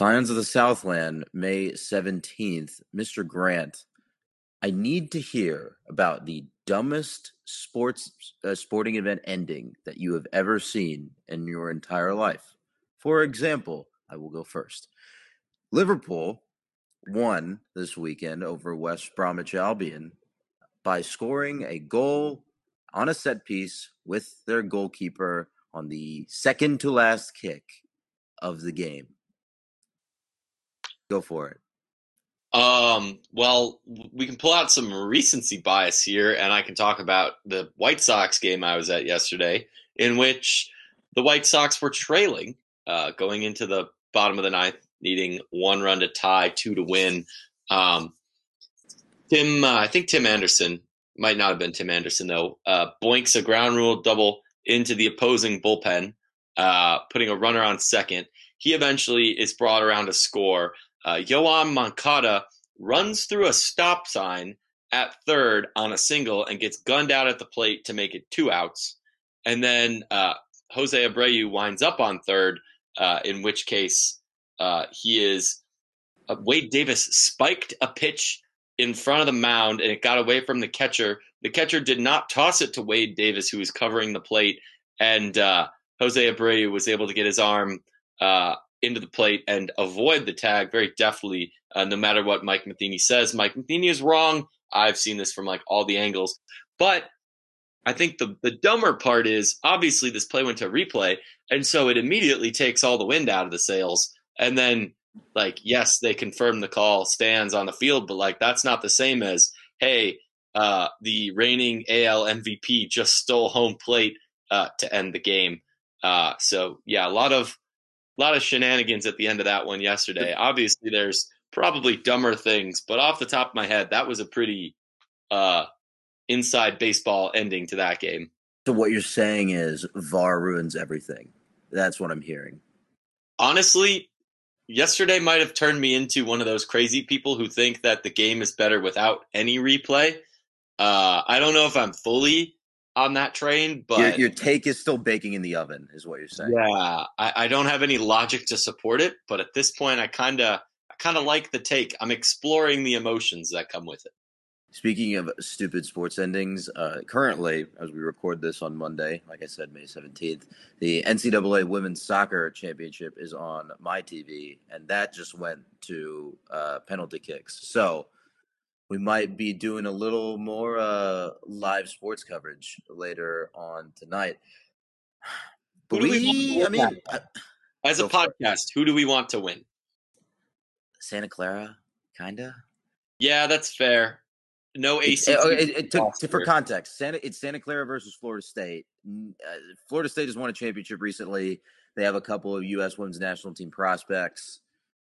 Scions of the Southland, May 17th. Mr. Grant, I need to hear about the dumbest sports uh, sporting event ending that you have ever seen in your entire life. For example, I will go first. Liverpool won this weekend over West Bromwich Albion by scoring a goal on a set piece with their goalkeeper on the second to last kick of the game. Go for it. Um, well, we can pull out some recency bias here, and I can talk about the White Sox game I was at yesterday, in which the White Sox were trailing uh, going into the bottom of the ninth, needing one run to tie, two to win. Um, Tim, uh, I think Tim Anderson might not have been Tim Anderson though. Uh, boinks a ground rule double into the opposing bullpen, uh, putting a runner on second. He eventually is brought around to score. Uh, Yoan Moncada runs through a stop sign at third on a single and gets gunned out at the plate to make it two outs. And then uh, Jose Abreu winds up on third, uh, in which case uh, he is uh, Wade Davis spiked a pitch in front of the mound and it got away from the catcher. The catcher did not toss it to Wade Davis, who was covering the plate, and uh, Jose Abreu was able to get his arm uh, into the plate and avoid the tag very deftly, uh, no matter what Mike Matheny says. Mike Matheny is wrong. I've seen this from like all the angles. But I think the, the dumber part is obviously this play went to replay, and so it immediately takes all the wind out of the sails. And then, like, yes, they confirm the call stands on the field, but like that's not the same as, hey, uh, the reigning AL MVP just stole home plate uh, to end the game. Uh, so yeah, a lot of a lot of shenanigans at the end of that one yesterday. Obviously, there's probably dumber things, but off the top of my head, that was a pretty uh, inside baseball ending to that game. So what you're saying is VAR ruins everything. That's what I'm hearing. Honestly, yesterday might have turned me into one of those crazy people who think that the game is better without any replay. Uh, I don't know if I'm fully on that train, but your, your, take is still baking in the oven, is what you're saying. Yeah, I, I don't have any logic to support it, but at this point, I kind of, I kind of like the take. I'm exploring the emotions that come with it. Speaking of stupid sports endings, uh, currently, as we record this on Monday, like I said, May 17th, the NCAA Women's Soccer Championship is on my TV, and that just went to uh, penalty kicks. So we might be doing a little more uh, live sports coverage later on tonight. But we, we I mean, as a podcast, who do we want to win? Santa Clara, kinda. Yeah, that's fair. No AC. It, it, it, to, to, for context, Santa it's Santa Clara versus Florida State. Uh, Florida State has won a championship recently. They have a couple of U.S. Women's National Team prospects,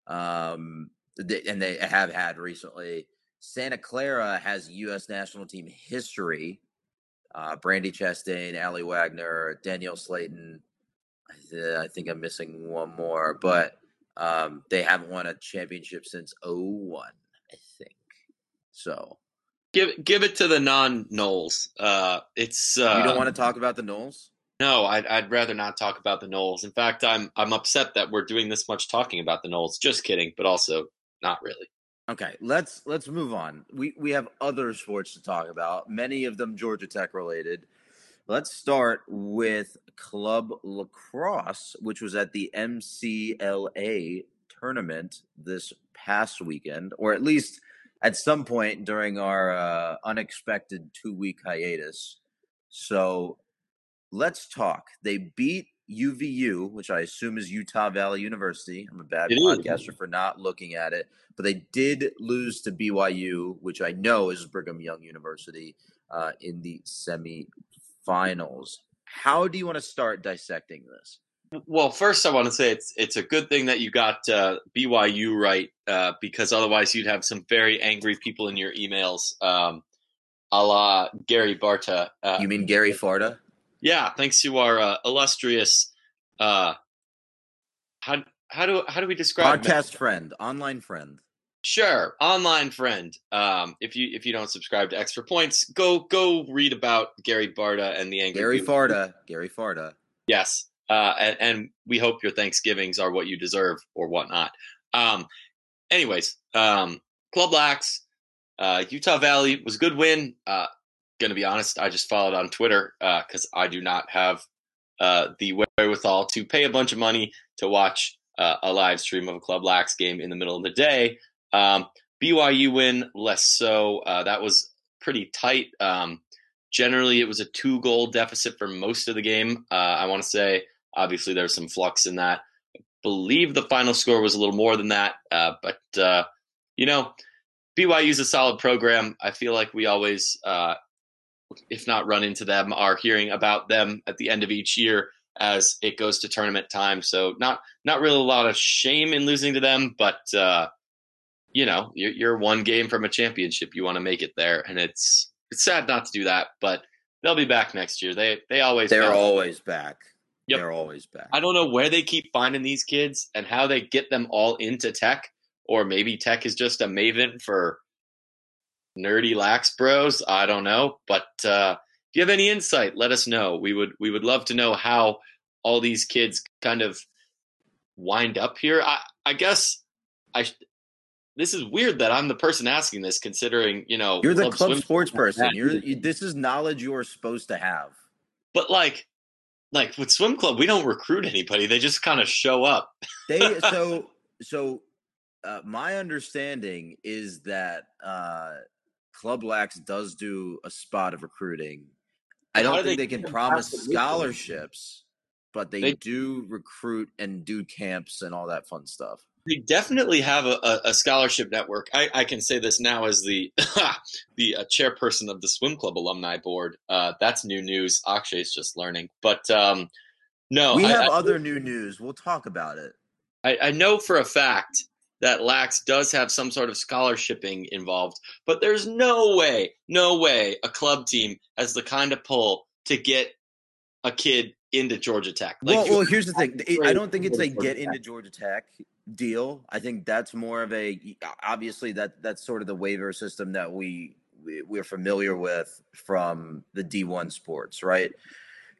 um, they, and they have had recently. Santa Clara has U.S. national team history. Uh, Brandi Chastain, Aly Wagner, Danielle Slaton. I, think I'm missing one more, but um, they haven't won a championship since 01, I think. So give give it to the non Noles. Uh, it's uh, you don't want to talk about the Noles. No, I'd, I'd rather not talk about the Noles. In fact, I'm I'm upset that we're doing this much talking about the Noles. Just kidding, but also not really. Okay, let's let's move on. We we have other sports to talk about, many of them Georgia Tech related. Let's start with club lacrosse, which was at the MCLA tournament this past weekend, or at least at some point during our uh, unexpected two week hiatus. So let's talk. They beat UVU, which I assume is Utah Valley University. I'm a bad it podcaster is. for not looking at it, but they did lose to BYU, which I know is Brigham Young University, uh, in the semifinals. How do you want to start dissecting this? Well, first, I want to say it's it's a good thing that you got uh, BYU right, uh, because otherwise you'd have some very angry people in your emails, um, a la Gary Barta. Uh, you mean Gary Farta? Yeah, thanks to our uh, illustrious uh, how how do how do we describe podcast friend, online friend? Sure, online friend. Um, if you if you don't subscribe to Extra Points, go go read about Gary Barta and the angry Gary Farta. Gary Farta. Yes, uh, and, and, we hope your Thanksgivings are what you deserve or whatnot. Um, anyways, um, Club Lax, uh, Utah Valley was a good win. Uh, gonna be honest, I just followed on Twitter because uh, I do not have uh, the wherewithal to pay a bunch of money to watch uh, a live stream of a Club Lax game in the middle of the day. Um, BYU win, less so. Uh, that was pretty tight. Um, generally, it was a two goal deficit for most of the game. Uh, I want to say, obviously, there was some flux in that. I believe the final score was a little more than that. Uh, but, you know, BYU is a solid program. I feel like we always, uh, if not run into them, are hearing about them at the end of each year as it goes to tournament time. So not not really a lot of shame in losing to them, but uh, you know, you're, you're one game from a championship. You want to make it there, and it's it's sad not to do that, but they'll be back next year. They they always they're always back. Yep. They're always back. I don't know where they keep finding these kids and how they get them all into tech, or maybe tech is just a maven for nerdy lax bros. I don't know, but uh, if you have any insight, let us know. We would we would love to know how all these kids kind of wind up here. I I guess I this is weird that I'm the person asking this, considering you know you're the club, club sports person. You're you, this is knowledge you are supposed to have. But like, like with swim club, we don't recruit anybody; they just kind of show up. they so so. Uh, my understanding is that uh, Club Lax does do a spot of recruiting. I don't think they, they can promise scholarships, but they, they, do recruit and do camps and all that fun stuff they definitely have a, a scholarship network. I, I, can say this now as the the uh, chairperson of the swim club alumni board. Uh, that's new news. Akshay's just learning, but um, no, we have I, other new news. We'll talk about it. I, know for a fact that Lax does have some sort of scholarshiping involved, but there's no way, no way a club team has the kind of pull to get a kid into Georgia Tech. Like, well, well, here's the thing. I don't think it's a get into Georgia Tech deal. I think that's more of a obviously that that's sort of the waiver system that we, we are familiar with from the D1 sports, right?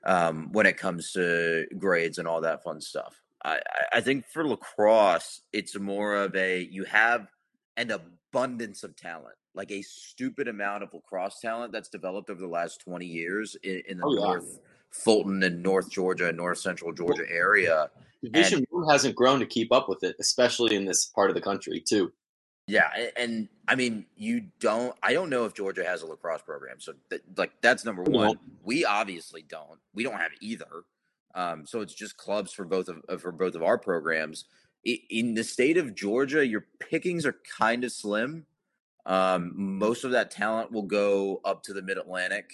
Um, when it comes to grades and all that fun stuff. I, I think for lacrosse, it's more of a you have an abundance of talent, like a stupid amount of lacrosse talent that's developed over the last 20 years in, in the oh, North yeah. Fulton and North Georgia and North Central Georgia area Division One hasn't grown to keep up with it, especially in this part of the country too. Yeah, and, and I mean, you don't. I don't know if Georgia has a lacrosse program, so th- like that's number one. We obviously don't. We don't have either. Um, so it's just clubs for both of for both of our programs. In the state of Georgia, your pickings are kind of slim. Um, most of that talent will go up to the Mid Atlantic,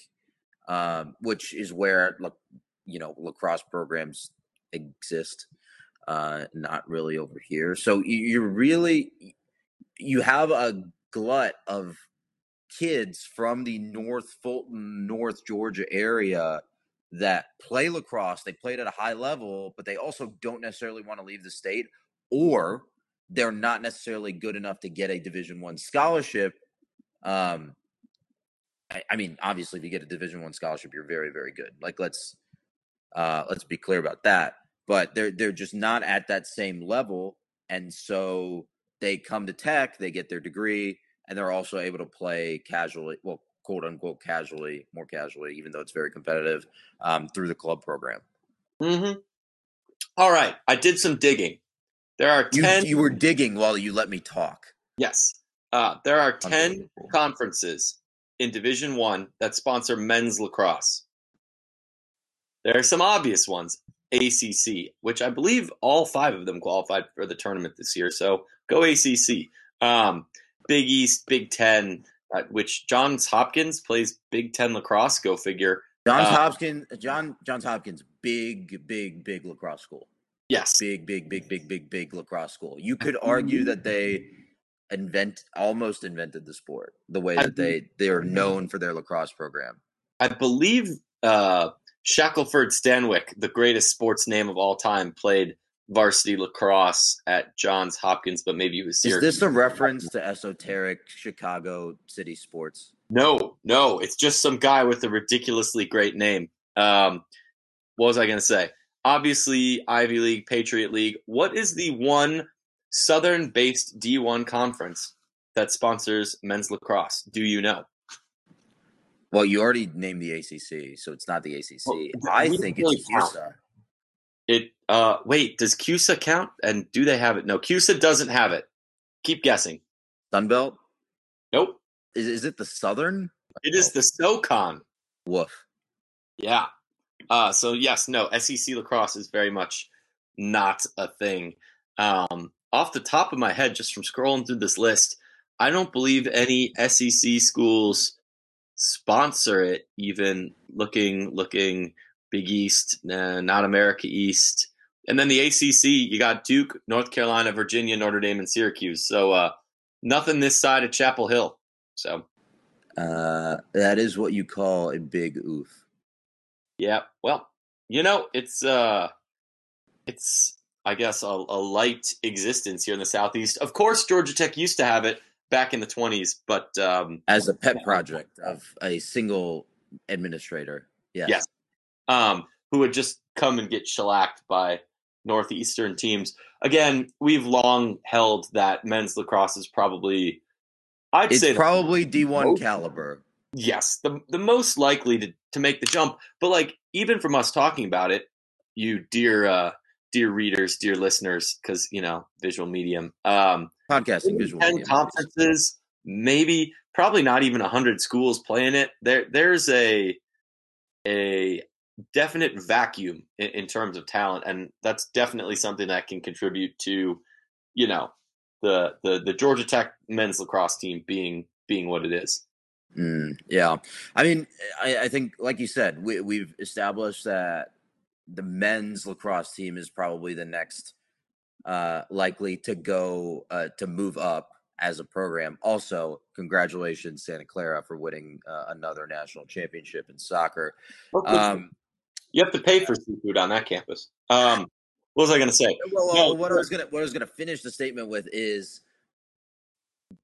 um, which is where you know lacrosse programs exist, uh, not really over here. So you're really you have a glut of kids from the North Fulton, North Georgia area that play lacrosse. They played at a high level, but they also don't necessarily want to leave the state, or they're not necessarily good enough to get a Division One scholarship. Um, I, I, mean, obviously, if you get a Division One scholarship, you're very, very good. Like let's uh, let's be clear about that but they're they're just not at that same level, and so they come to Tech, they get their degree, and they're also able to play casually, well, quote unquote casually, more casually, even though it's very competitive, um, through the club program. Mm-hmm. All right, I did some digging. There are ten. You, you were digging while you let me talk. Yes, uh, there are ten conferences in Division One that sponsor men's lacrosse. There are some obvious ones. ACC, which I believe all five of them qualified for the tournament this year. So go ACC. Um, Big East, Big Ten, uh, which Johns Hopkins plays Big Ten lacrosse. Go figure. Johns uh, Hopkins, John Johns Hopkins, big, big, big lacrosse school. Yes, big, big, big, big, big, big lacrosse school. You could argue that they invent almost invented the sport the way that they they are known for their lacrosse program. I believe uh, Shackelford Stanwyck, the greatest sports name of all time, played varsity lacrosse at Johns Hopkins, but maybe he was Syracuse. Is this a reference to esoteric Chicago city sports? No, no, it's just some guy with a ridiculously great name. Um, what was I going to say? Obviously, Ivy League, Patriot League. What is the one Southern based D1 conference that sponsors men's lacrosse? Do you know? Well, you already named the ACC, so it's not the ACC. Well, I think it's really count. CUSA. It uh wait, does CUSA count? And do they have it? No, CUSA doesn't have it. Keep guessing. Sunbelt. Nope. Is, is it the Southern? It is the SoCon. Woof. Yeah. Uh so yes, no, SEC lacrosse is very much not a thing. Um off the top of my head, just from scrolling through this list, I don't believe any SEC schools sponsor it, even looking looking Big East, not America East. And then the ACC, you got Duke, North Carolina, Virginia, Notre Dame, and Syracuse. So uh, nothing this side of Chapel Hill. So Uh, that is what you call a big oof. yeah, well, you know, it's uh, it's I guess a, a light existence here in the southeast. Of course, Georgia Tech used to have it back in the twenties, but um, As a pet project of a single administrator. Yes. Yes. um, who would just come and get shellacked by northeastern teams. Again, we've long held that men's lacrosse is probably, I'd It's say, probably D1 most- caliber. yes, the the most likely to to make the jump. But like even from us talking about it, you dear uh, dear readers, dear listeners, because you know visual medium. Um, Podcasting visual. 10 medium. conferences, maybe probably not even 100 schools playing it. There there's a a definite vacuum in, in terms of talent and that's definitely something that can contribute to you know the the the Georgia Tech men's lacrosse team being being what it is. Mm, yeah, I mean, I, I think, like you said, we, we've established that the men's lacrosse team is probably the next uh, likely to go uh, to move up as a program. Also, congratulations, Santa Clara, for winning uh, another national championship in soccer. Um, you have to pay for seafood on that campus. Um, what was I going to say? well, No, what I was gonna what I was gonna finish the statement with is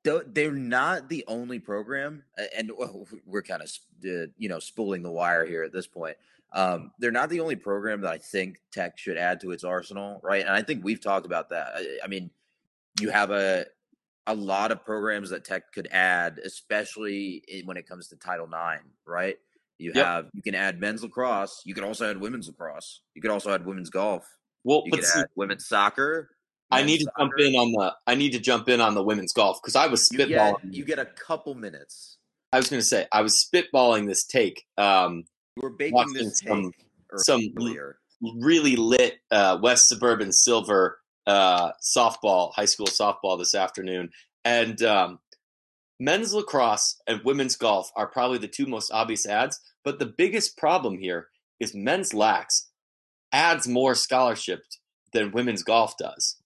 they're not the only program, and we're kind of you know spooling the wire here at this point. Um, they're not the only program that I think Tech should add to its arsenal, right? And I think we've talked about that. I, I mean, you have a a lot of programs that Tech could add, especially when it comes to Title IX, right? You Yep. have you can add men's lacrosse. You can also add women's lacrosse. You could also add women's golf. Well, You but could see, add women's soccer. I need to jump in on the I need to jump in on the women's golf because I was You get spitballing. you get a couple minutes. I was going to say I was spitballing this take. Um, You were baking this some- take some earlier. really lit uh, West Suburban Silver uh, softball, high school softball this afternoon. And um, men's lacrosse and women's golf are probably the two most obvious ads. But the biggest problem here is men's lax adds more scholarship than women's golf does.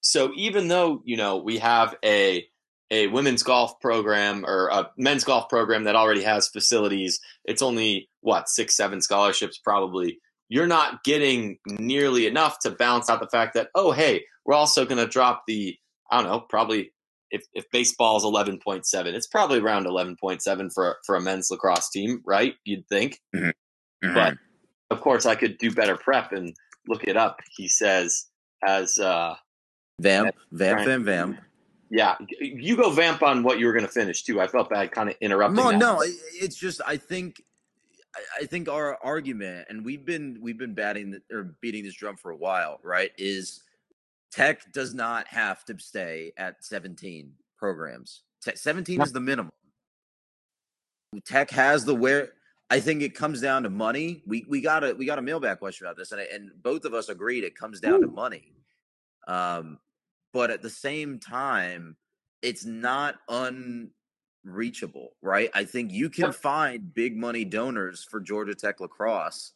So even though you know we have a a women's golf program or a men's golf program that already has facilities, it's only what six, seven scholarships probably you're not getting nearly enough to balance out the fact that oh hey we're also going to drop the i don't know probably if, if baseball is 11.7 it's probably around 11.7 for for a men's lacrosse team right you'd think Mm-hmm. but of course i could do better prep and look it up he says as uh vamp, vamp, Right. vamp, vamp. yeah you go vamp on what you were going to finish too i felt bad kind of interrupting No, that. no, it's just I think I think our argument, and we've been we've been batting or beating this drum for a while, right? Is Tech does not have to stay at 17 programs. Te- 17 is the minimum. Tech has the where. I think it comes down to money. We we got a we got a mailbag question about this, and and both of us agreed it comes down to money. Um, but at the same time, it's not unreachable, right? I think you can find big money donors for Georgia Tech lacrosse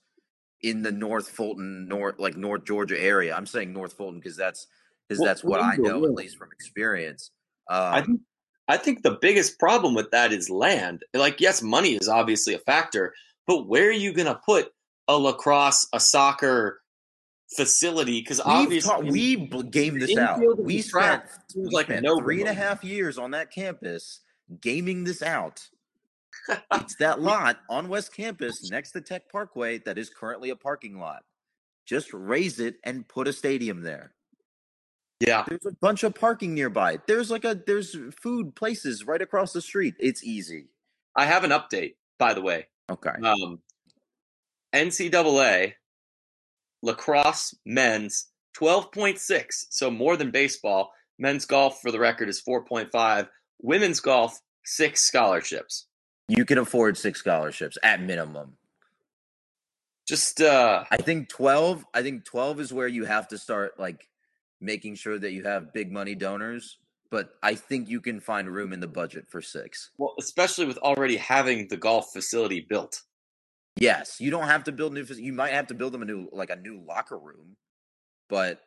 in the North Fulton, North like North Georgia area. I'm saying North Fulton because that's because Well, that's what I know at least from experience. I Um, think I think the biggest problem with that is land. Like, yes, money is obviously a factor, but where are you going to put a lacrosse, a soccer facility? Because obviously, taught, we game this out. We spent, like no three and a half years on that campus gaming this out. It's that lot on West Campus next to Tech Parkway that is currently a parking lot. Just raise it and put a stadium there. Yeah, There's a bunch of parking nearby. There's like a there's food places right across the street. It's easy. I have an update, by the way. Okay. Um, NCAA lacrosse men's 12.6, so more than baseball. Men's golf, for the record, is 4.5. Women's golf, six scholarships. You can afford six scholarships at minimum. Just uh, I think 12, I think 12 is where you have to start like making sure that you have big money donors, but I think you can find room in the budget for six. well, especially with already having the golf facility built. Yes, you don't have to build new. You might have to build them a new, like a new locker room, but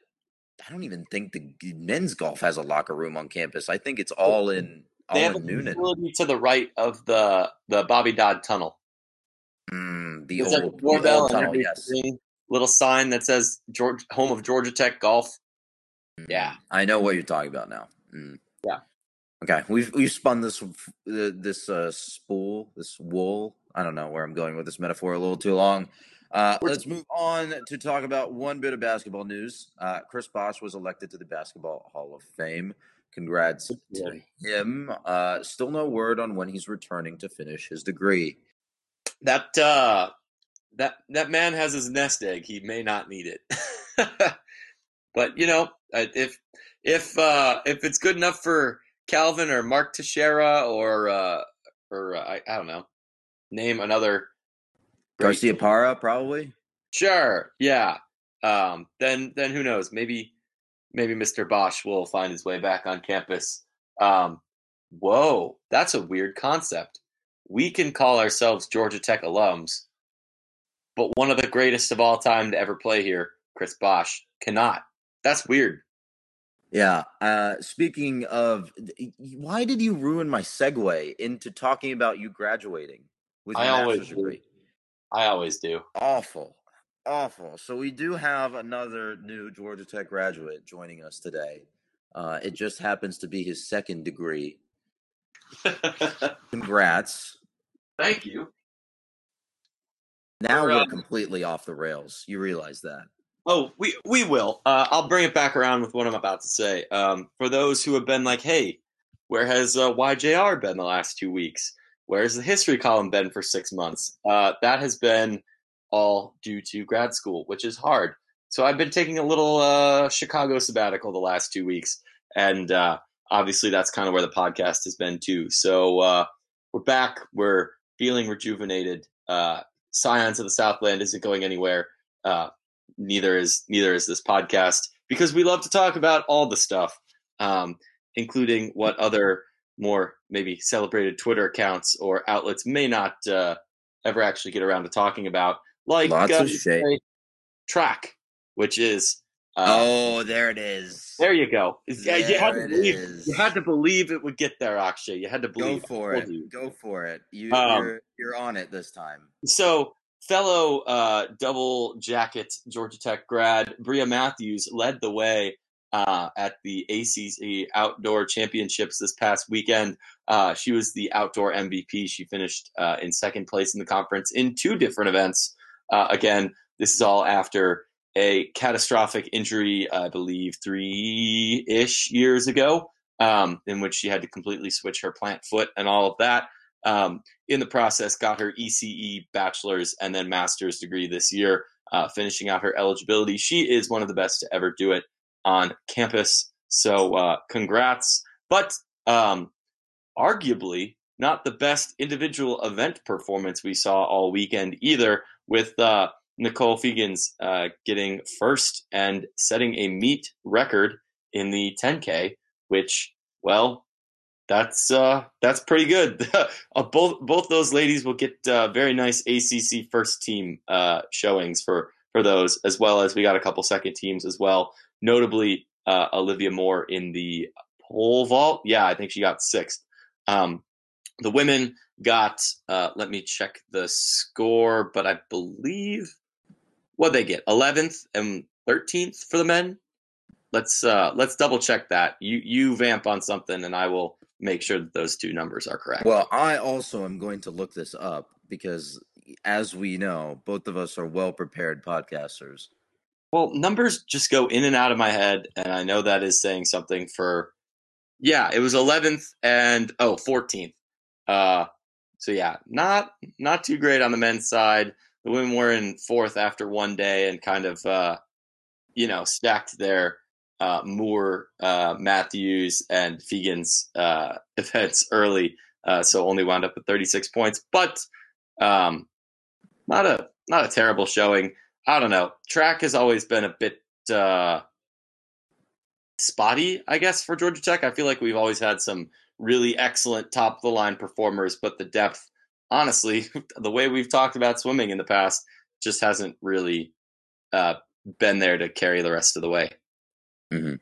I don't even think the men's golf has a locker room on campus. I think it's all in They have a Noonan. facility to the right of the the Bobby Dodd Tunnel. Mm, the It's like a old, the doorbell tunnel. Yes. Little sign that says George, home of Georgia Tech Golf. Yeah. Mm, I know what you're talking about now. Mm. Yeah. Okay, we've we've spun this this uh, spool, this wool. I don't know where I'm going with this metaphor a little too long. Uh, let's move on to talk about one bit of basketball news. Uh, Chris Bosh was elected to the Basketball Hall of Fame. Congrats to him. Uh, still no word on when he's returning to finish his degree. That uh, that that man has his nest egg. He may not need it, but you know, if if uh, if it's good enough for Calvin or Mark Teixeira or uh, or uh, I, I don't know, name another Garciaparra, probably. Sure, yeah. Um, then then who knows? Maybe maybe Mr. Bosh will find his way back on campus. Um, whoa, that's a weird concept. We can call ourselves Georgia Tech alums, but one of the greatest of all time to ever play here, Chris Bosh, cannot. That's weird. Yeah. Uh, speaking of, why did you ruin my segue into talking about you graduating with your I always master's do. degree? I always do. Awful, awful. So we do have another new Georgia Tech graduate joining us today. Uh, it just happens to be his second degree. Congrats. Thank you. Now We're, uh, completely off the rails. You realize that? Oh, we we will. Uh, I'll bring it back around with what I'm about to say. Um, for those who have been like, "Hey, where has uh, YJR been the last two weeks? Where's the history column been for six months?" Uh, that has been all due to grad school, which is hard. So I've been taking a little uh, Chicago sabbatical the last two weeks, and uh, obviously that's kind of where the podcast has been too. So uh, we're back. We're feeling rejuvenated. Uh, Scions of the Southland isn't going anywhere. Uh, neither is neither is this podcast because we love to talk about all the stuff, um, including what other more maybe celebrated Twitter accounts or outlets may not uh, ever actually get around to talking about, like Lots uh, of shade. track, which is uh, oh, there it is. there you go. Yeah, you had to believe. is. You had to believe it would get there, Akshay. You had to believe. Go for it. you. Go for it. You, Um, you're you're on it this time. So, fellow uh, double jacket Georgia Tech grad Bria Matthews led the way uh, at the ACC Outdoor Championships this past weekend. Uh, she was the outdoor MVP. She finished uh, in second place in the conference in two different events. Uh, again, this is all after a catastrophic injury, I believe, three ish years ago, um, in which she had to completely switch her plant foot and all of that. Um, in the process, got her ECE bachelor's and then master's degree this year, uh, finishing out her eligibility. She is one of the best to ever do it on campus. So, uh, congrats. But um, arguably, not the best individual event performance we saw all weekend either, with uh, Nicole Fegans uh, getting first and setting a meet record in the 10K, which, well, that's uh, that's pretty good. uh, both both those ladies will get uh, very nice ACC first team uh, showings for for those, as well as we got a couple second teams as well. Notably, Olivia Moore in the pole vault. Yeah, I think she got sixth. Um, the women got. Uh, let me check the score, but I believe what they get eleventh and thirteenth for the men. Let's uh, let's double check that. You you vamp on something, and I will make sure that those two numbers are correct. Well, I also am going to look this up because, as we know, both of us are well prepared podcasters. Well, numbers just go in and out of my head, and I know that is saying something for. Yeah, it was 11th and oh 14th. Uh, so yeah, not not too great on the men's side. The women were in fourth after one day and kind of uh, you know stacked their uh, Moore, uh, Matthews, and Fegan's uh, events early, uh, so only wound up with 36 points. But um, not a not a terrible showing. I don't know. Track has always been a bit uh, spotty, I guess, for Georgia Tech. I feel like we've always had some really excellent top of the line performers, but the depth, honestly, the way we've talked about swimming in the past, just hasn't really uh, been there to carry the rest of the way. Mm-hmm.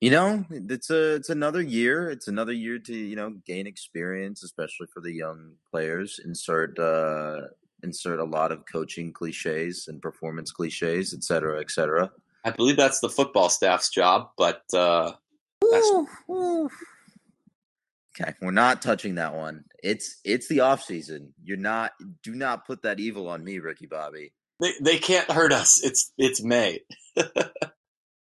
You know, it's a it's another year. It's another year to you know gain experience, especially for the young players. Insert uh, insert a lot of coaching cliches and performance cliches, et cetera, et cetera. I believe that's the football staff's job, but uh, ooh, ooh. Okay, we're not touching that one. It's it's the off season. You're not. Do not put that evil on me, Ricky Bobby. They they can't hurt us. It's it's May.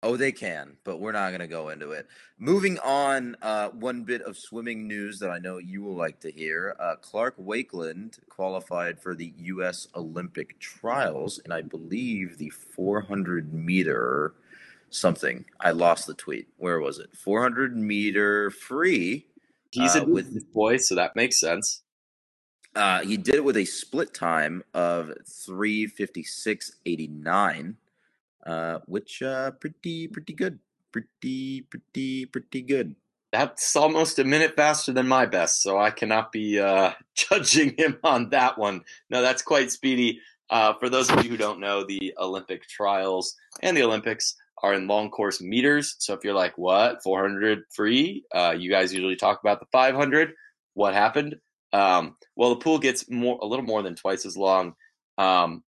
Oh, they can, but we're not going to go into it. Moving on, uh, one bit of swimming news that I know you will like to hear. Uh, Clark Wakeland qualified for the U.S. Olympic trials, and I believe the 400 meter something. I lost the tweet. Where was it? 400 meter free. He's uh, a with boy, so that makes sense. Uh, he did it with a split time of 356.89 uh, which uh, pretty pretty good, pretty pretty pretty good. That's almost a minute faster than my best, so I cannot be uh, judging him on that one. No, that's quite speedy. Uh, for those of you who don't know, the Olympic trials and the Olympics are in long course meters. So if you're like, what, 400 free? Uh, you guys usually talk about the 500. What happened? Um, well, the pool gets more, a little more than twice as long. Um,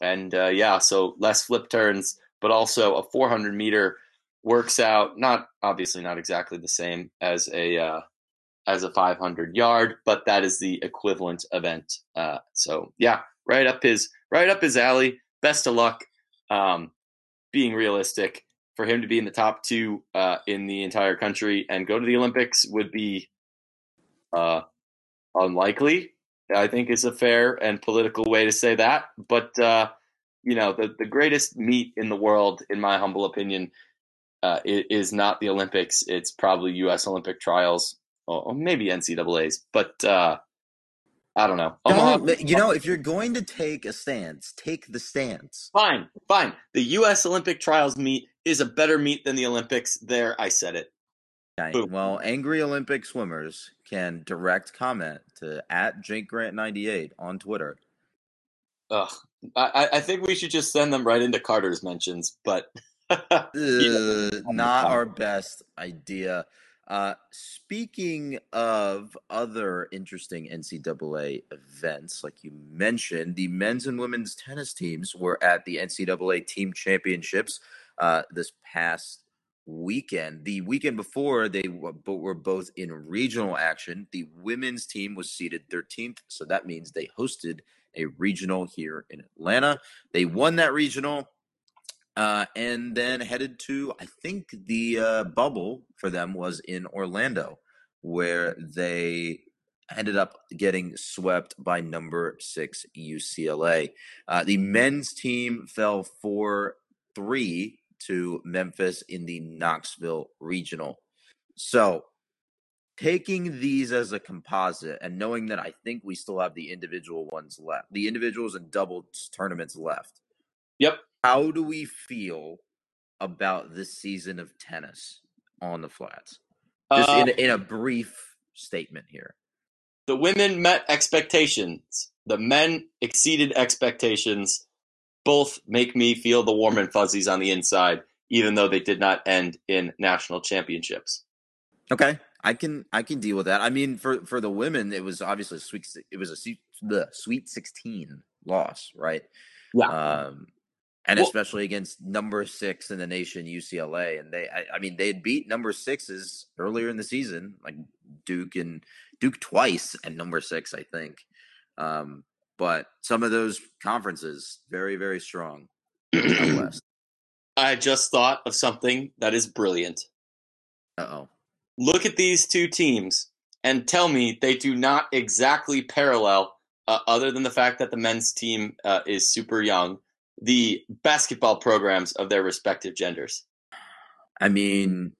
and uh, yeah, so less flip turns, but also a 400 meter works out. Not obviously not exactly the same as a uh, as a 500 yard, but that is the equivalent event. Uh, so yeah, right up his right up his alley. Best of luck. Um, being realistic, for him to be in the top two uh, in the entire country and go to the Olympics would be uh, unlikely. I think is a fair and political way to say that. But uh, you know, the the greatest meet in the world, in my humble opinion, uh, is not the Olympics. It's probably U.S. Olympic trials or maybe NCAA's. But uh, I don't know. Don't, you know, if you're going to take a stance, take the stance. Fine, fine. The U.S. Olympic trials meet is a better meet than the Olympics. There, I said it. Okay. Well, angry Olympic swimmers can direct comment to at Jake Grant ninety eight on Twitter. Ugh, I, I think we should just send them right into Carter's mentions, but uh, not our best idea. Uh, speaking of other interesting NCAA events, like you mentioned, the men's and women's tennis teams were at the NCAA Team Championships uh, this past weekend. The weekend before, they were both in regional action. The women's team was seeded 13th, so that means they hosted a regional here in Atlanta. They won that regional. Uh, and then headed to, I think the uh, bubble for them was in Orlando, where they ended up getting swept by number six UCLA. Uh, the men's team fell 4 3 to Memphis in the Knoxville Regional. So, taking these as a composite and knowing that I think we still have the individual ones left, the individuals and doubles tournaments left. Yep. How do we feel about this season of tennis on the flats? Just uh, in, a, in a brief statement here. The women met expectations. The men exceeded expectations both make me feel the warm and fuzzies on the inside, even though they did not end in national championships. Okay, I can I can deal with that. I mean, for for the women, it was obviously sweet. It was a the sweet sixteen loss, right? Yeah. Um, and well, especially against number six in the nation, UCLA, and they, I, I mean, they had beat number sixes earlier in the season, like Duke and Duke twice, and number six, I think. Um, but some of those conferences very very strong. West. I just thought of something that is brilliant. Uh oh. Look at these two teams and tell me they do not exactly parallel, uh, other than the fact that the men's team uh, is super young, the basketball programs of their respective genders. I mean,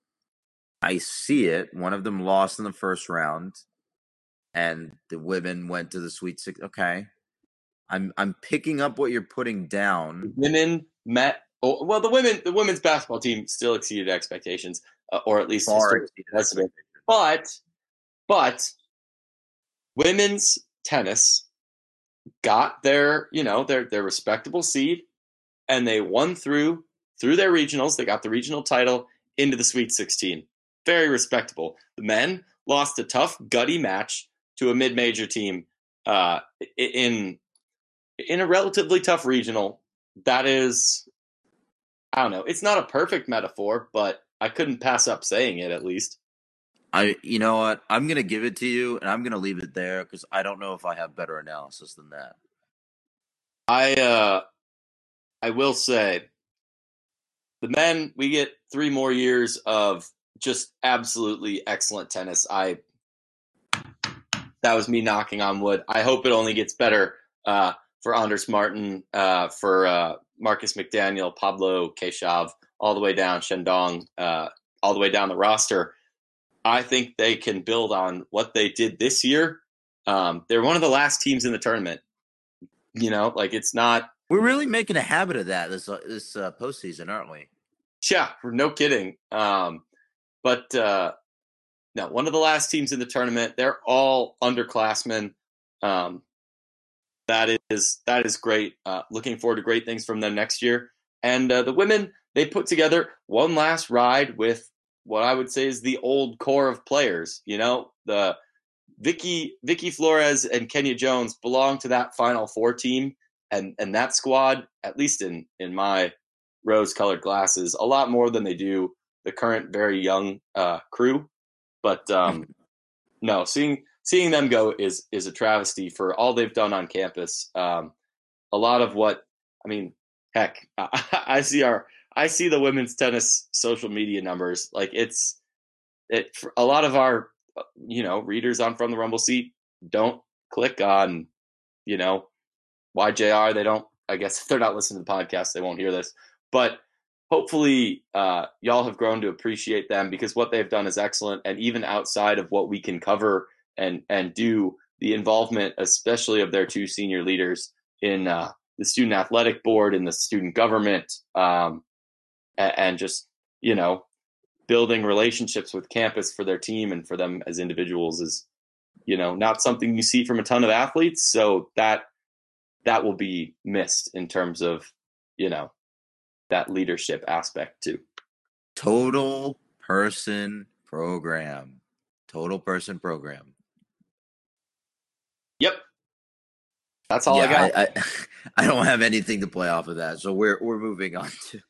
I see it. One of them lost in the first round, and the women went to the Sweet Six. Okay, I'm I'm picking up what you're putting down. Women met. Oh, well, the women, the women's basketball team still exceeded expectations, uh, or at least Far exceeded. But, but women's tennis got their, you know, their their respectable seed, and they won through through their regionals. They got the regional title into the Sweet 16. Very respectable. The men lost a tough, gutty match to a mid-major team uh, in in a relatively tough regional. That is, I don't know. It's not a perfect metaphor, but I couldn't pass up saying it at least. I, you know what? I'm gonna give it to you, and I'm gonna leave it there because I don't know if I have better analysis than that. I, uh, I will say, the men we get three more years of just absolutely excellent tennis. I, that was me knocking on wood. I hope it only gets better. Uh, for Andres Martin, uh, for uh, Marcus McDaniel, Pablo Keshav, all the way down Shandong, uh, all the way down the roster. I think they can build on what they did this year. Um, they're one of the last teams in the tournament. You know, like it's not. We're really making a habit of that this uh, this uh, postseason, aren't we? Yeah, no kidding. Um, but uh, no, one of the last teams in the tournament. They're all underclassmen. Um, that is that is great. Uh, looking forward to great things from them next year. And uh, the women, they put together one last ride with what I would say is the old core of players. You know, the Vicky Vicky Flores and Kenya Jones belong to that Final Four team, and and that squad, at least in in my rose-colored glasses, a lot more than they do the current very young uh, crew. But um, no, seeing seeing them go is is a travesty for all they've done on campus. Um, a lot of what I mean, heck, I, I, see our I see the women's tennis social media numbers. Like it's it a lot of our you know readers on from the Rumble seat don't click on you know YJR. They don't. I guess if they're not listening to the podcast, they won't hear this. But hopefully, uh, y'all have grown to appreciate them because what they've done is excellent. And even outside of what we can cover and and do the involvement, especially of their two senior leaders in uh, the student athletic board and the student government, um, and, and just you know building relationships with campus for their team and for them as individuals is you know not something you see from a ton of athletes so that that will be missed in terms of you know that leadership aspect too total person program total person program Yep. That's all yeah, I got. I, I, I, don't have anything to play off of that. So we're we're moving on to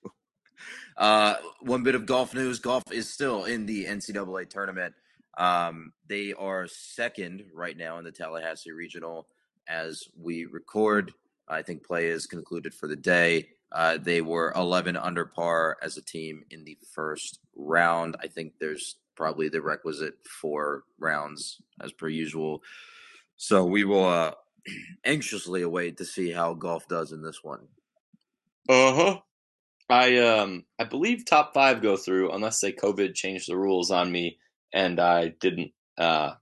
uh, one bit of golf news. Golf is still in the NCAA tournament. Um, they are second right now in the Tallahassee Regional as we record. I think play is concluded for the day. Uh, they were 11 under par as a team in the first round. I think there's probably the requisite four rounds as per usual. So we will uh, anxiously await to see how golf does in this one. Uh huh. I um I believe top five go through unless they COVID changed the rules on me and I didn't uh,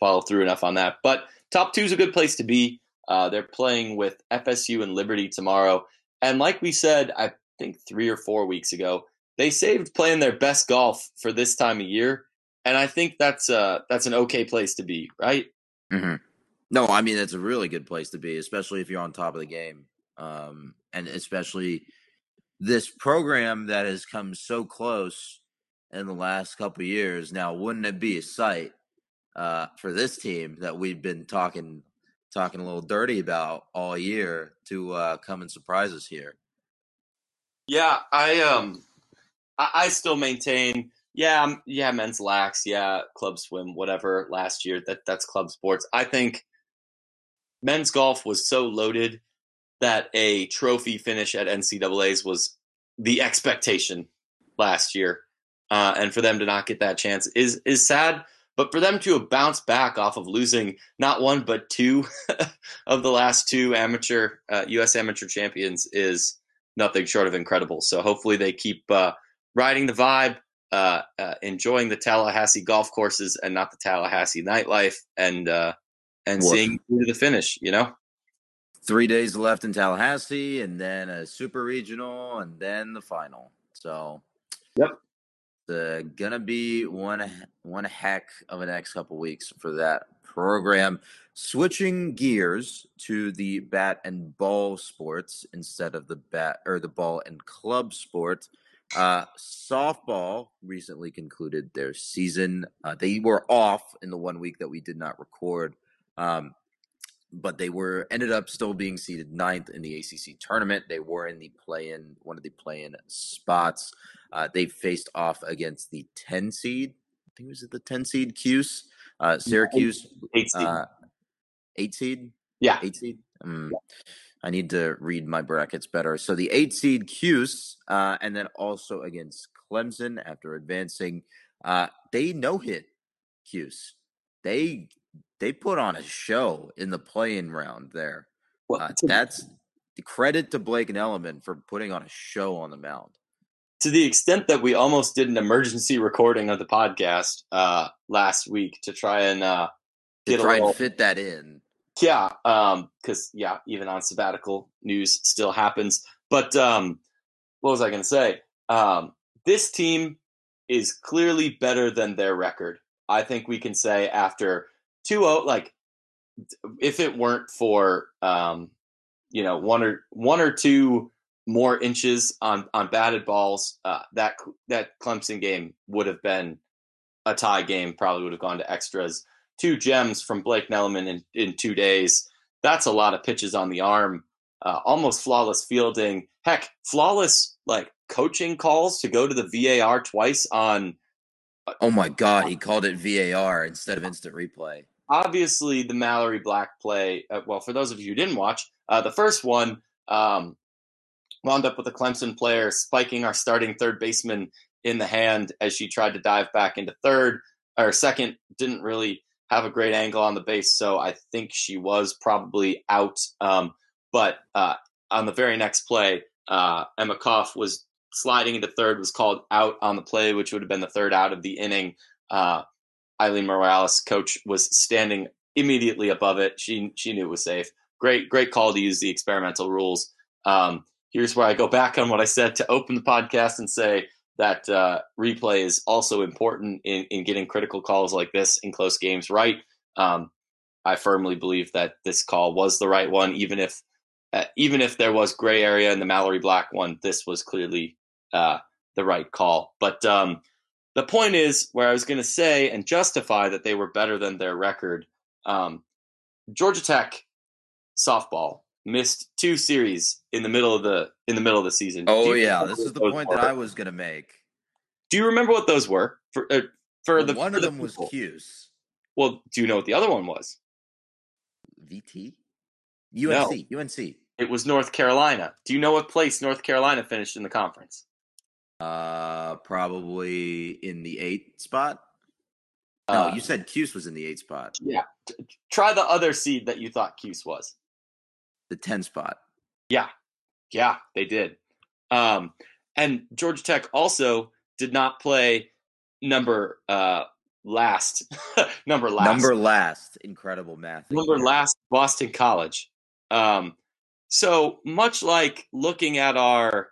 follow through enough on that. But top two is a good place to be. Uh, they're playing with FSU and Liberty tomorrow, and like we said, I think three or four weeks ago, they saved playing their best golf for this time of year, and I think that's uh that's an okay place to be, right? Mm-hmm. No, I mean it's a really good place to be, especially if you're on top of the game, um, and especially this program that has come so close in the last couple years. Now, wouldn't it be a sight uh, for this team that we've been talking talking a little dirty about all year to uh, come and surprise us here? Yeah, I um, I, I still maintain. Yeah, yeah, men's lax. Yeah, club swim, whatever. Last year, that that's club sports. I think men's golf was so loaded that a trophy finish at NCAA's was the expectation last year, uh, and for them to not get that chance is is sad. But for them to have bounced back off of losing not one but two of the last two amateur uh, U.S. amateur champions is nothing short of incredible. So hopefully they keep uh, riding the vibe, uh, uh, enjoying the Tallahassee golf courses and not the Tallahassee nightlife, and uh, and Woof. seeing the finish. You know. Three days left in Tallahassee, and then a super regional, and then the final. So, Yep. The gonna be one one heck of a next couple weeks for that program. Switching gears to the bat and ball sports instead of the bat or the ball and club sport. Uh, softball recently concluded their season. Uh, they were off in the one week that we did not record. Um, but they were ended up still being seeded ninth in the ACC tournament. They were in the play-in, one of the play-in spots. Uh, they faced off against the 10 seed. I think it was it the 10 seed Cuse, uh, Syracuse, Eight seed. uh, eight seed, yeah. eight seed. Mm, I need to read my brackets better. So the eight seed Cuse, uh, and then also against Clemson after advancing. Uh, they no hit Cuse. They they put on a show in the playing round there. Well, Uh, that's the credit to Blake Neleman for putting on a show on the mound. To the extent that we almost did an emergency recording of the podcast uh, last week to try and uh, To get a try little, and fit that in. yeah, because yeah, even on sabbatical, news still happens. But um, what was I going to say? Um, this team is clearly better than their record. I think we can say after 2-0, like if it weren't for um, you know one or one or two more inches on on batted balls, uh, that that Clemson game would have been a tie game. Probably would have gone to extras. Two gems from Blake Neleman in, in two days. That's a lot of pitches on the arm. Uh, almost flawless fielding. Heck, flawless like coaching calls to go to the VAR twice on Oh my God, he called it VAR instead of instant replay. obviously the Mallory Black play. Uh, well, for those of you who didn't watch, uh, the first one um, wound up with a Clemson player spiking our starting third baseman in the hand as she tried to dive back into third. Or second, didn't really have a great angle on the base, so I think she was probably out. Um, but uh, on the very next play, uh, Emma Koff was sliding into third, was called out on the play, which would have been the third out of the inning. Uh, Aileen Morales, coach, was standing immediately above it. She she knew it was safe. Great great call to use the experimental rules. Um, here's where I go back on what I said to open the podcast and say that uh, replay is also important in, in getting critical calls like this in close games right. Um, I firmly believe that this call was the right one, even if uh, even if there was gray area in the Mallory Black one. This was clearly uh, the right call. But um, the point is, where I was going to say and justify that they were better than their record. Um, Georgia Tech softball missed two series in the middle of the in the middle of the season. Oh yeah, this is the point were? that I was gonna make. Do you remember what those were for uh, for Well, the one for of the them was people? Cuse. Well, do you know what the other one was? VT? UNC. UNC. It was North Carolina. Do you know what place North Carolina finished in the conference? Uh probably in the eight spot. No, Uh, you said Cuse was in the eight spot. Yeah. Try the other seed that you thought Cuse was. The ten spot. Yeah, yeah, they did. Um, and Georgia Tech also did not play number uh, last, number last, Number last. Incredible math. number last Boston College. Um, so much like looking at our,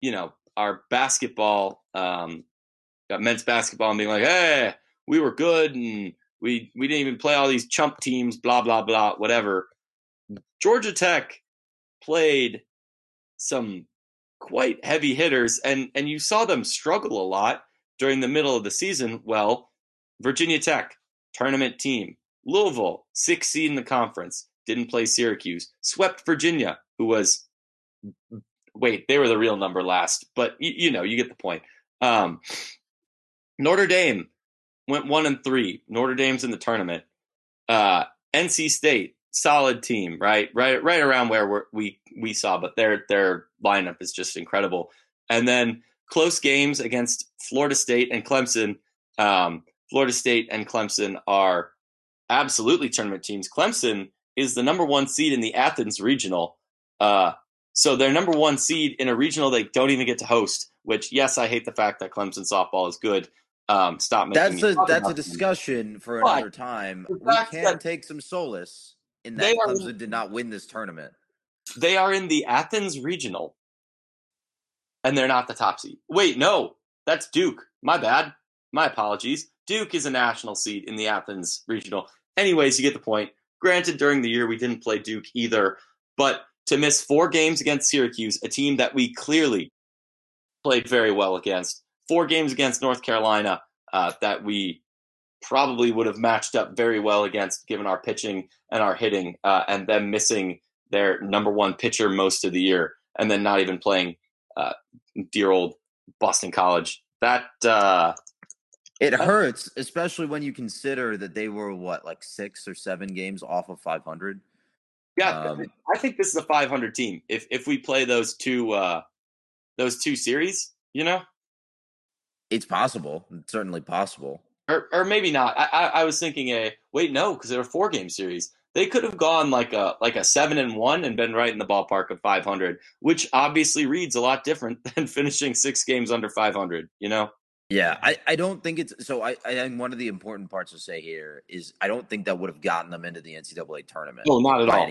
you know, our basketball, um, uh, men's basketball, and being like, hey, we were good, and we we didn't even play all these chump teams, blah blah blah, whatever. Georgia Tech played some quite heavy hitters, and and you saw them struggle a lot during the middle of the season. Well, Virginia Tech tournament team, Louisville sixth seed in the conference, didn't play Syracuse, swept Virginia, who was wait they were the real number last, but you, you know you get the point. Um, Notre Dame went one and three. Notre Dame's in the tournament. Uh, NC State solid team, right? Right, right around where we we saw, but their their lineup is just incredible. And then close games against Florida State and Clemson. Um, Florida State and Clemson are absolutely tournament teams. Clemson is the number one seed in the Athens regional. Uh, so they're number one seed in a regional they don't even get to host. Which, yes, I hate the fact that Clemson softball is good. Um, stop making. That's a that's a discussion for another time. We can take some solace in that Clemson did not win this tournament. They are in the Athens regional, and they're not the top seed. Wait, no, that's Duke. My bad. My apologies. Duke is a national seed in the Athens regional. Anyways, you get the point. Granted, during the year we didn't play Duke either, but to miss four games against Syracuse, a team that we clearly played very well against, four games against North Carolina uh, that we probably would have matched up very well against given our pitching and our hitting, uh, and them missing their number one pitcher most of the year, and then not even playing uh, dear old Boston College. That uh, it hurts, especially when you consider that they were what, like six or seven games off of 500. Yeah, um, I think this is a 500 team. If if we play those two uh those two series, you know, it's possible. It's certainly possible. Or or maybe not. I I, I was thinking a wait no because they're a four game series. They could have gone like a like a seven and one and been right in the ballpark of 500, which obviously reads a lot different than finishing six games under 500. You know. Yeah, I, I don't think it's so. I, I think one of the important parts to say here is I don't think that would have gotten them into the NCAA tournament. No, not at all.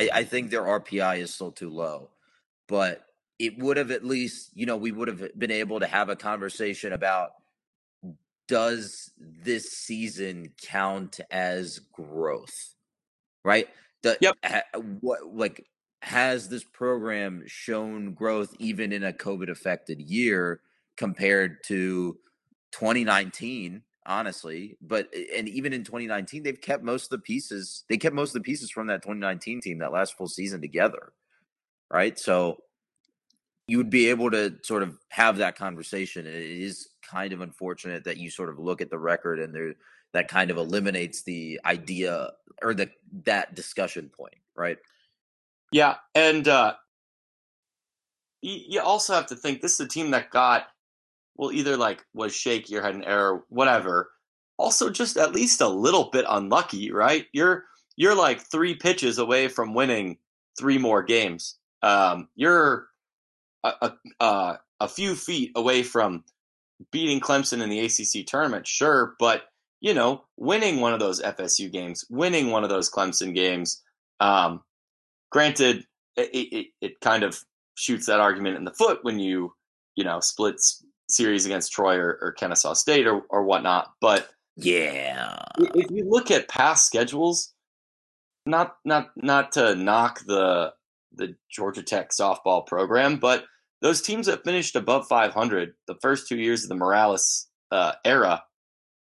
I, I think their RPI is still too low, but it would have at least, you know, we would have been able to have a conversation about does this season count as growth, right? The, yep. Ha, what like has this program shown growth even in a COVID affected year? compared to 2019 honestly but and even in 2019 they've kept most of the pieces they kept most of the pieces from that 2019 team that last full season together right so you would be able to sort of have that conversation it is kind of unfortunate that you sort of look at the record and there that kind of eliminates the idea or the that discussion point right yeah and uh you also have to think this is a team that got well, either like was shaky or had an error, whatever. Also, just at least a little bit unlucky, right? You're you're like three pitches away from winning three more games. Um, you're a, a, a, a few feet away from beating Clemson in the ACC tournament, sure, but you know, winning one of those FSU games, winning one of those Clemson games. Um, granted, it, it, it kind of shoots that argument in the foot when you you know splits series against Troy or, or Kennesaw State or, or whatnot. But yeah, if you look at past schedules, not not not to knock the the Georgia Tech softball program, but those teams that finished above 500 the first two years of the Morales uh, era,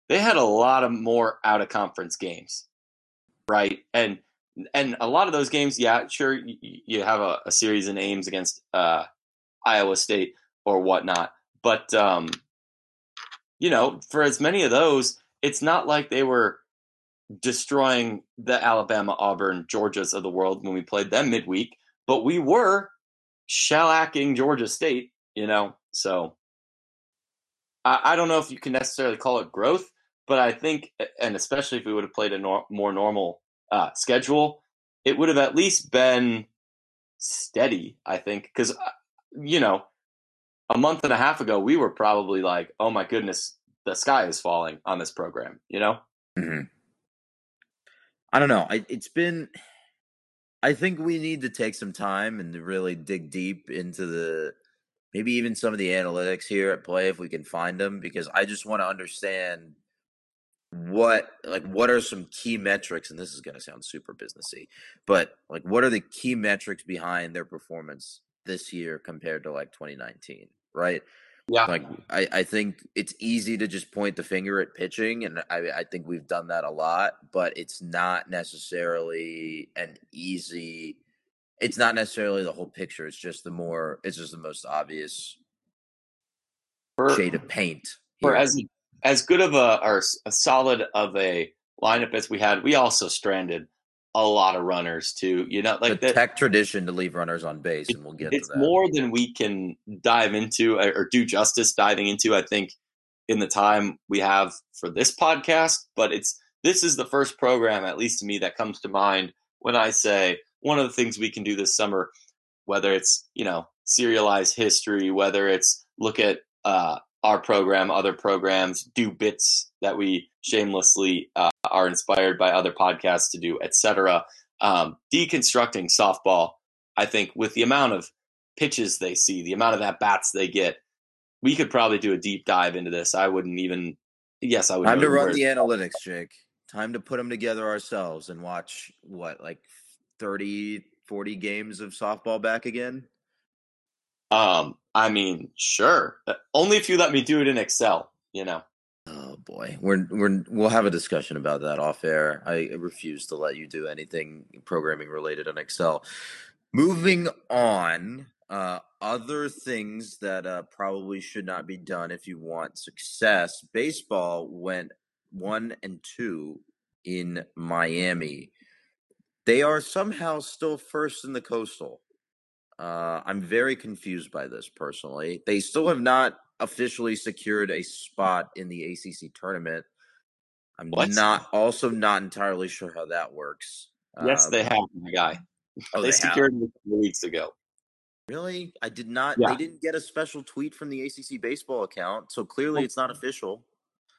they had a lot of more out of conference games, right? And and a lot of those games, yeah, sure, you, you have a, a, series in Ames against uh, Iowa State or whatnot, but um, you know, for as many of those, it's not like they were destroying the Alabama, Auburn, Georgias of the world when we played them midweek, but we were shellacking Georgia State, you know. So I, I, don't know if you can necessarily call it growth, but I think, and especially if we would have played a nor- more normal uh, schedule, it would have at least been steady. I think because uh, you know a month and a half ago, we were probably like, "Oh my goodness, the sky is falling on this program." You know. Mm-hmm. I don't know. I, it's been. I think we need to take some time and really dig deep into the maybe even some of the analytics here at play if we can find them because I just want to understand what like what are some key metrics and this is going to sound super businessy but like what are the key metrics behind their performance this year compared to like 2019 right? Yeah. Like I, I think it's easy to just point the finger at pitching, and I, I think we've done that a lot, but it's not necessarily an easy. It's not necessarily the whole picture. It's just the more. It's just the most obvious for, shade of paint. For as as good of a or a solid of a lineup as we had, we also stranded a lot of runners too. You know, like the that. tech tradition to leave runners on base, and we'll get It's to that. more than we can dive into or or do justice diving into. I think in the time we have for this podcast, but it's this is the first program, at least to me, that comes to mind when I say one of the things we can do this summer, whether it's you know serialize history, whether it's look at uh, our program, other programs, do bits that we shamelessly uh, are inspired by other podcasts to do, etc. Um, deconstructing softball, I think, with the amount of pitches they see, the amount of at bats they get, we could probably do a deep dive into this. I wouldn't even. Yes, I would. Time to run the analytics, Jake. Time to put them together ourselves and watch what, like 30, 40 games of softball back again? Um, I mean, sure. Uh, Only if you let me do it in Excel. You know. Boy, we're we're we'll have a discussion about that off air. I refuse to let you do anything programming related on Excel. Moving on, uh, other things that uh, probably should not be done if you want success. Baseball went one and two in Miami. They are somehow still first in the coastal. Uh, I'm very confused by this personally. They still have not officially secured a spot in the ACC tournament. I'm What? not also not entirely sure how that works. Yes, Um, they have, my guy. Oh, they, they secured it a couple weeks ago. Really? I did not. Yeah. They didn't get a special tweet from the ACC baseball account, so clearly it's not official.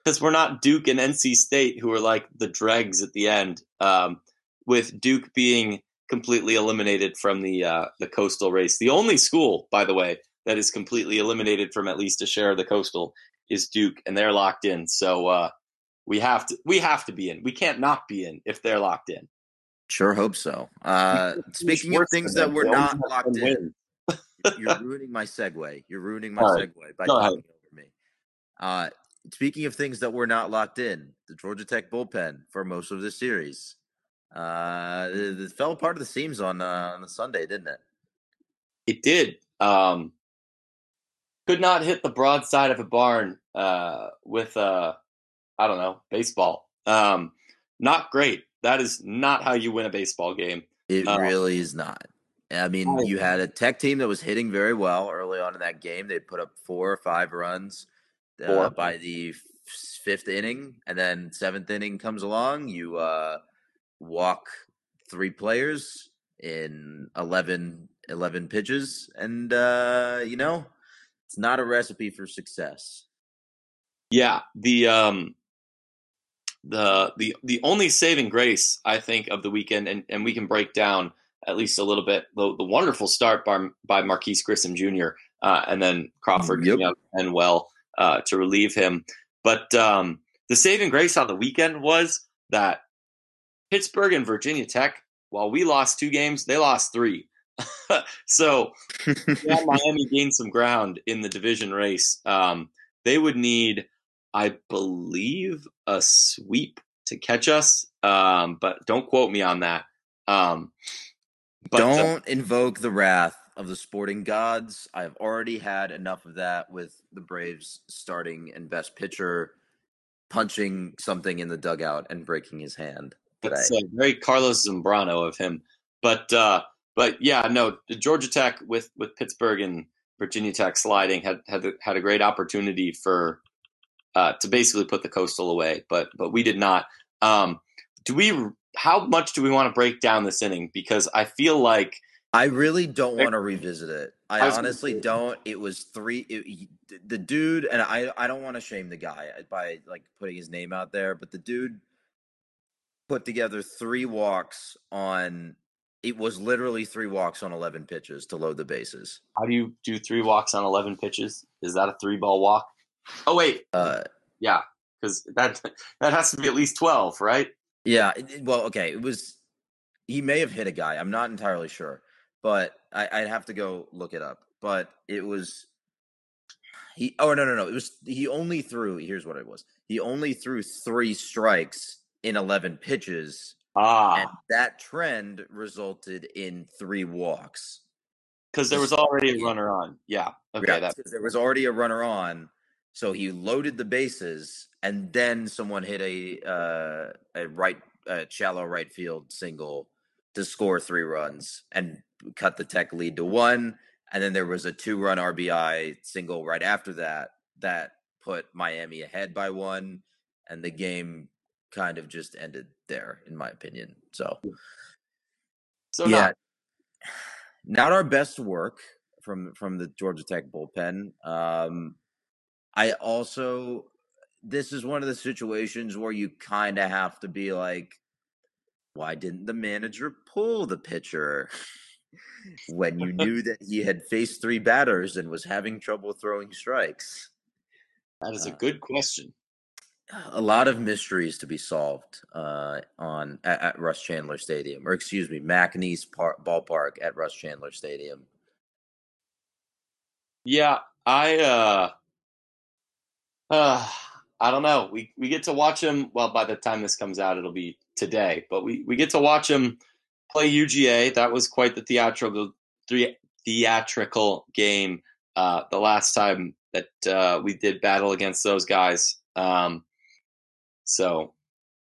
because we're not Duke and NC State, who are like the dregs at the end. Um, with Duke being completely eliminated from the uh, the coastal race, the only school, by the way, that is completely eliminated from at least a share of the coastal is Duke, and they're locked in. So uh, we have to we have to be in. We can't not be in if they're locked in. Sure, hope so. Uh, speaking of things that were not locked in, you're ruining my segue. You're ruining my right. segue by talking over me. Uh, speaking of things that were not locked in, the Georgia Tech bullpen for most of this series. Uh, it, it fell apart of the seams on uh, on the Sunday, didn't it? It did. Um, could not hit the broadside of a barn uh, with uh, I don't know baseball. Um, not great. That is not how you win a baseball game. It Uh, really is not. I mean, you had a Tech team that was hitting very well early on in that game. They put up four or five runs uh, Four. by the fifth inning, and then seventh inning comes along. You uh, walk three players in 11, 11 pitches, and uh, you know it's not a recipe for success. Yeah, the um, the the the only saving grace I think of the weekend, and, and we can break down at least a little bit the, the wonderful start by by Marquis Grissom Jr. Uh, and then Crawford Yep. coming out and well uh, to relieve him. But um, the saving grace on the weekend was that Pittsburgh and Virginia Tech, while we lost two games, they lost three. so yeah, Miami gained some ground in the division race. Um, they would need, I believe, a sweep to catch us. Um, but don't quote me on that. Um, Don't invoke the wrath of the sporting gods. I've already had enough of that with the Braves starting and best pitcher punching something in the dugout and breaking his hand today. It's uh, very Carlos Zambrano of him. But uh, but yeah, no, the Georgia Tech with with Pittsburgh and Virginia Tech sliding had had had a great opportunity for uh, to basically put the coastal away, but but we did not. Um, do we? How much do we want to break down this inning? Because I feel like I really don't want to revisit it. I, I was gonna honestly don't. It was three. It, the dude, and I, I don't want to shame the guy by like putting his name out there, but the dude put together three walks on. It was literally three walks on eleven pitches to load the bases. how do you do three walks on eleven pitches? Is that a three ball walk? Oh wait, Uh, yeah, because that that has to be at least twelve, right? Yeah, it- well, okay, it was. He may have hit a guy. I'm not entirely sure, but I, I'd have to go look it up. But it was. He. Oh no no no! It was. He only threw. Here's what it was. He only threw three strikes in 11 pitches, and Ah, that trend resulted in three walks. because there was already a runner on. Yeah, okay, Yeah, that there was already a runner on, so he loaded the bases, and then someone hit a uh, a right a shallow right field single to score three runs and cut the Tech lead to one. And then there was a two run RBI single right after that that put Miami ahead by one. And the game kind of just ended there, in my opinion. So, so yeah, not, not our best work from from the Georgia Tech bullpen. Um, I also this is one of the situations where you kind of have to be like, why didn't the manager pull the pitcher when you knew that he had faced three batters and was having trouble throwing strikes? That is a uh, good question. A lot of mysteries to be solved uh, on at, at, Russ Chandler Stadium, or excuse me, Mac Nease Park, Ballpark at Russ Chandler Stadium. Yeah, I uh, uh I don't know. We we get to watch him. Well, by the time this comes out, it'll be today. But we we get to watch him play UGA. That was quite the theatrical three theatrical game. Uh, the last time that uh, we did battle against those guys. Um, so,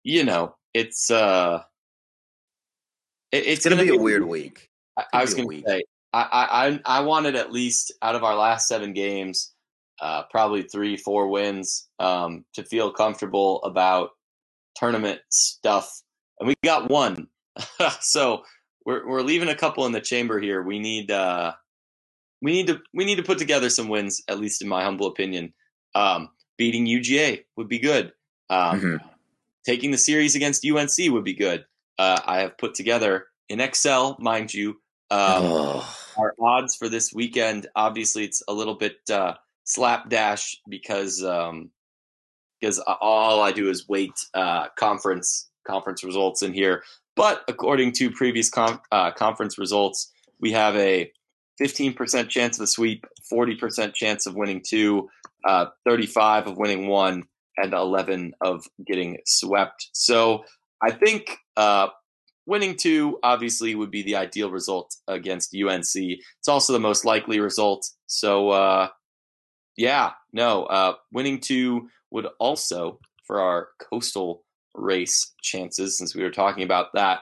you know, it's uh, it, it's, it's, gonna, be, be a weird week. I, I was gonna say, I, I I wanted at least out of our last seven games uh, probably three, four wins um, to feel comfortable about tournament stuff. And we got one. so we're, we're leaving a couple in the chamber here. We need, uh, we need to, we need to put together some wins, at least in my humble opinion. Um, beating UGA would be good. Um, mm-hmm. Taking the series against UNC would be good. Uh, I have put together in Excel, mind you, um, oh. our odds for this weekend. Obviously, it's a little bit uh, slapdash because um, because all I do is wait uh, conference conference results in here. But according to previous com- uh, conference results, we have a 15% chance of a sweep, 40% chance of winning two, uh, 35 of winning one, and 11 of getting swept. So I think uh, winning two obviously would be the ideal result against UNC. It's also the most likely result. So uh, yeah, no. Uh, winning two would also, for our coastal race chances, since we were talking about that,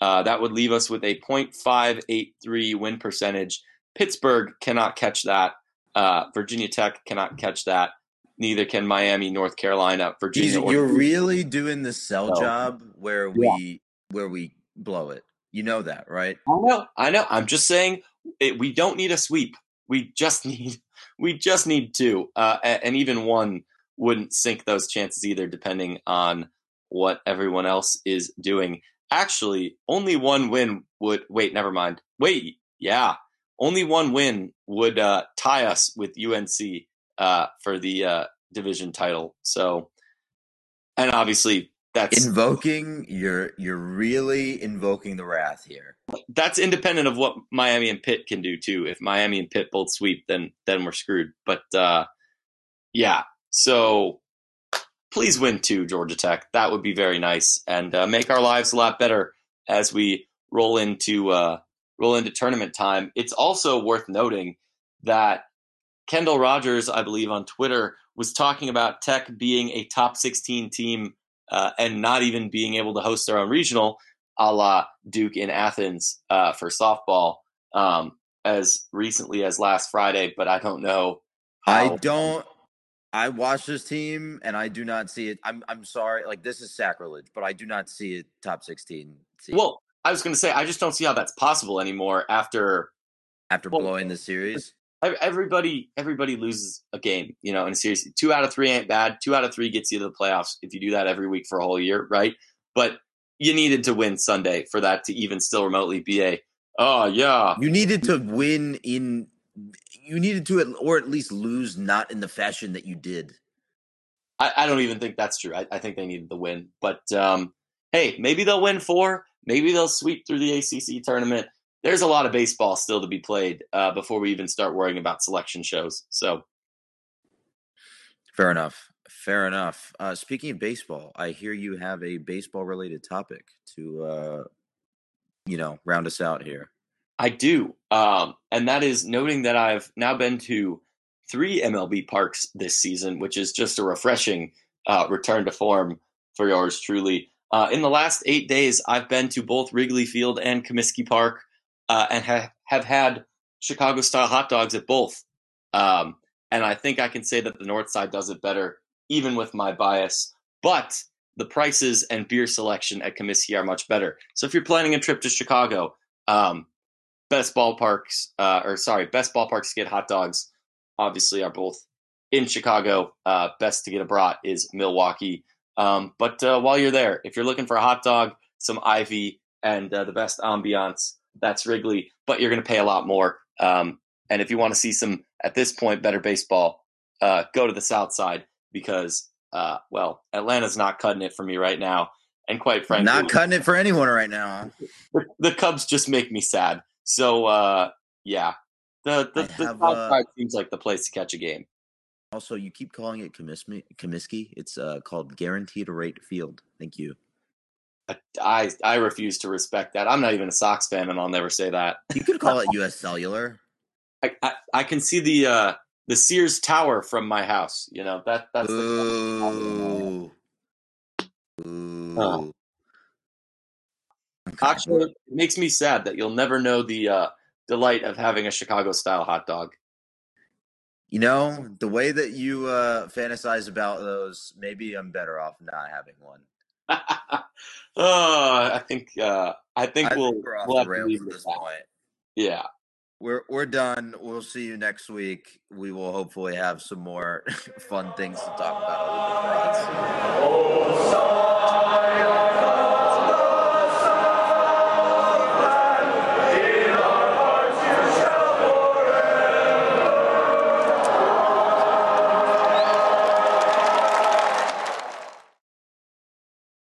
uh, that would leave us with a .583 win percentage. Pittsburgh cannot catch that. Uh, Virginia Tech cannot catch that. Neither can Miami, North Carolina, Virginia. You're really doing the sell job where we yeah. where we blow it. You know that, right? I know. I know. I'm just saying it, we don't need a sweep. We just need we just need two, uh, and even one wouldn't sink those chances either, depending on what everyone else is doing. Actually, only one win would. Wait, never mind. Wait, yeah, only one win would uh, tie us with UNC uh, for the uh, division title. So, and obviously that's invoking you're you're really invoking the wrath here. That's independent of what Miami and Pitt can do too. If Miami and Pitt both sweep, then then we're screwed. But uh, yeah, so please win too, Georgia Tech. That would be very nice and uh, make our lives a lot better as we roll into uh, roll into tournament time. It's also worth noting that Kendall Rogers, I believe, on Twitter was talking about Tech being a top 16 team uh, and not even being able to host their own regional, a la Duke in Athens uh, for softball um, as recently as last Friday. But I don't know. How- I don't. I watch this team and I do not see it. I'm I'm sorry, like this is sacrilege, but I do not see it top sixteen. Seed. Well, I was going to say I just don't see how that's possible anymore after after well, blowing the series everybody everybody loses a game, you know, in a series. Two out of three ain't bad. Two out of three gets you to the playoffs if you do that every week for a whole year, right? But you needed to win Sunday for that to even still remotely be a oh yeah. You needed to win in you needed to or at least lose not in the fashion that you did. I, I don't even think that's true. I, I, think they needed the win. But um, hey, maybe they'll win four. Maybe they'll sweep through the ACC tournament there's a lot of baseball still to be played uh, before we even start worrying about selection shows. So, fair enough. Fair enough. Uh, speaking of baseball, I hear you have a baseball related topic to, uh, you know, round us out here. I do. Um, and that is noting that I've now been to three MLB parks this season, which is just a refreshing uh, return to form for yours truly. Uh, in the last eight days, I've been to both Wrigley Field and Comiskey Park, uh, and ha- have had Chicago style hot dogs at both. Um, and I think I can say that the North Side does it better, even with my bias. But the prices and beer selection at Comiskey are much better. So if you're planning a trip to Chicago, um, best ballparks, uh, or sorry, best ballparks to get hot dogs, obviously are both in Chicago. Uh, best to get a brat is Milwaukee. Um, but uh, while you're there, if you're looking for a hot dog, some Ivy, and uh, the best ambiance, that's Wrigley. But you're going to pay a lot more. Um, and if you want to see some, at this point, better baseball, uh, go to the South Side because, uh, well, Atlanta's not cutting it for me right now. And quite frankly, Not cutting it for anyone right now. the, the Cubs just make me sad. So, uh, yeah, the the, the have, South uh, Side seems like the place to catch a game. Also, you keep calling it Comiskey. Comiskey. It's uh, called Guaranteed Rate Field. Thank you. I, I refuse to respect that. I'm not even a Sox fan, and I'll never say that. You could call it U.S. Cellular. I, I, I can see the uh, the Sears Tower from my house. You know that that's the, Ooh. Ooh. Oh. Okay. actually it makes me sad that you'll never know the uh, delight of having a Chicago style hot dog. You know, the way that you uh, fantasize about those, maybe I'm better off not having one. oh, I think uh, I think I we'll, think we're off we'll the rails at this point. Yeah. We're we're done. We'll see you next week. We will hopefully have some more fun things to talk about. Other than Bronx.